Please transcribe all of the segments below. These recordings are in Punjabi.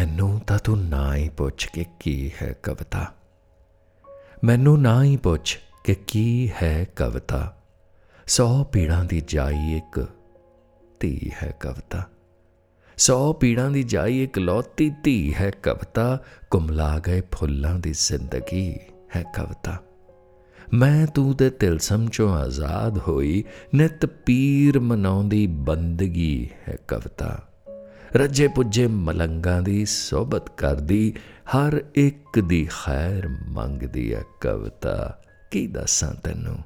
ਮੈਨੂੰ ਤਾਂ ਤੂੰ ਨਾ ਹੀ ਪੁੱਛ ਕੇ ਕੀ ਹੈ ਕਵਿਤਾ। ਮੈਨੂੰ ਨਾ ਹੀ ਪੁੱਛ ਕਿ ਕੀ ਹੈ ਕਵਿਤਾ। ਸੌ ਪੀੜਾਂ ਦੀ ਜਾਈ ਇੱਕ ਧੀ ਹੈ ਕਵਿਤਾ। ਸੌ ਪੀੜਾਂ ਦੀ ਜਾਈ ਇੱਕ ਲੋਤੀ ਧੀ ਹੈ ਕਵਿਤਾ। ਕੁਮਲਾ ਗਏ ਫੁੱਲਾਂ ਦੀ ਜ਼ਿੰਦਗੀ ਹੈ ਕਵਿਤਾ। ਮੈਂ ਤੂੰ ਦੇ ਤਿਲਸਮ ਚੋਂ ਆਜ਼ਾਦ ਹੋਈ। ਨਿਤ ਪੀਰ ਮਨਾਉਂਦੀ ਬੰਦਗੀ ਹੈ ਕਵਿਤਾ। ਰੱਜੇ ਪੁੱਜੇ ਮਲੰਗਾਂ ਦੀ ਸੋਬਤ ਕਰਦੀ, ਹਰ ਇੱਕ ਦੀ ਖੈਰ ਮੰਗਦੀ ਹੈ ਕਵਿਤਾ। ਕੀ ਦੱਸਾਂ ਤੈਨੂੰ?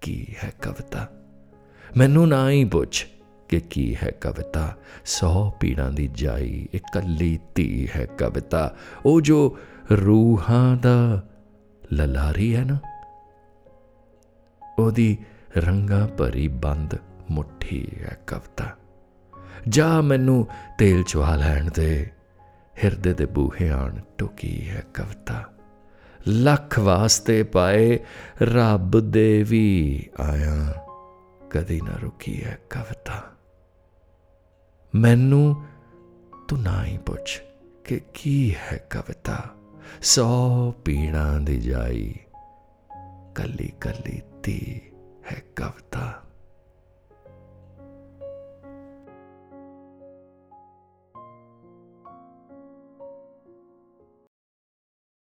ਕੀ ਹੈ ਕਵਿਤਾ? ਮੈਨੂੰ ਨਾ ਹੀ ਪੁੱਛ ਕਿ ਕੀ ਹੈ ਕਵਿਤਾ। ਸੌ ਪੀੜਾਂ ਦੀ ਜਾਈ ਇਕੱਲੀ ਧੀ ਹੈ ਕਵਿਤਾ। ਉਹ ਜੋ ਰੂਹਾਂ ਦਾ ਲਲਾਰੀ ਹੈ ਨਾ, ਉਹਦੀ ਰੰਗਾਂ ਭਰੀ ਬੰਦ ਮੁੱਠੀ ਹੈ ਕਵਿਤਾ। ਜਾ ਮੈਨੂੰ ਤੇਲ ਚਵਾ ਲੈਣ ਦੇ। ਹਿਰਦੇ ਦੇ ਬੂਹੇ ਆਣ ਟੁਕੀ ਹੈ ਕਵਿਤਾ। ਲੱਖ ਵਾਸਤੇ ਪਾਏ ਰੱਬ ਦੇ ਵੀ ਆਇਆ, ਕਦੀ ਨਾ ਰੁਕੀ ਹੈ ਕਵਿਤਾ। ਮੈਨੂੰ ਤੂੰ ਨਾ ਹੀ ਪੁੱਛ ਕਿ ਕੀ ਹੈ ਕਵਿਤਾ। ਸੌ ਪੀੜਾਂ ਦੀ ਜਾਈ ਕੱਲੀ ਕੱਲੀ ਤੀ ਹੈ ਕਵਿਤਾ।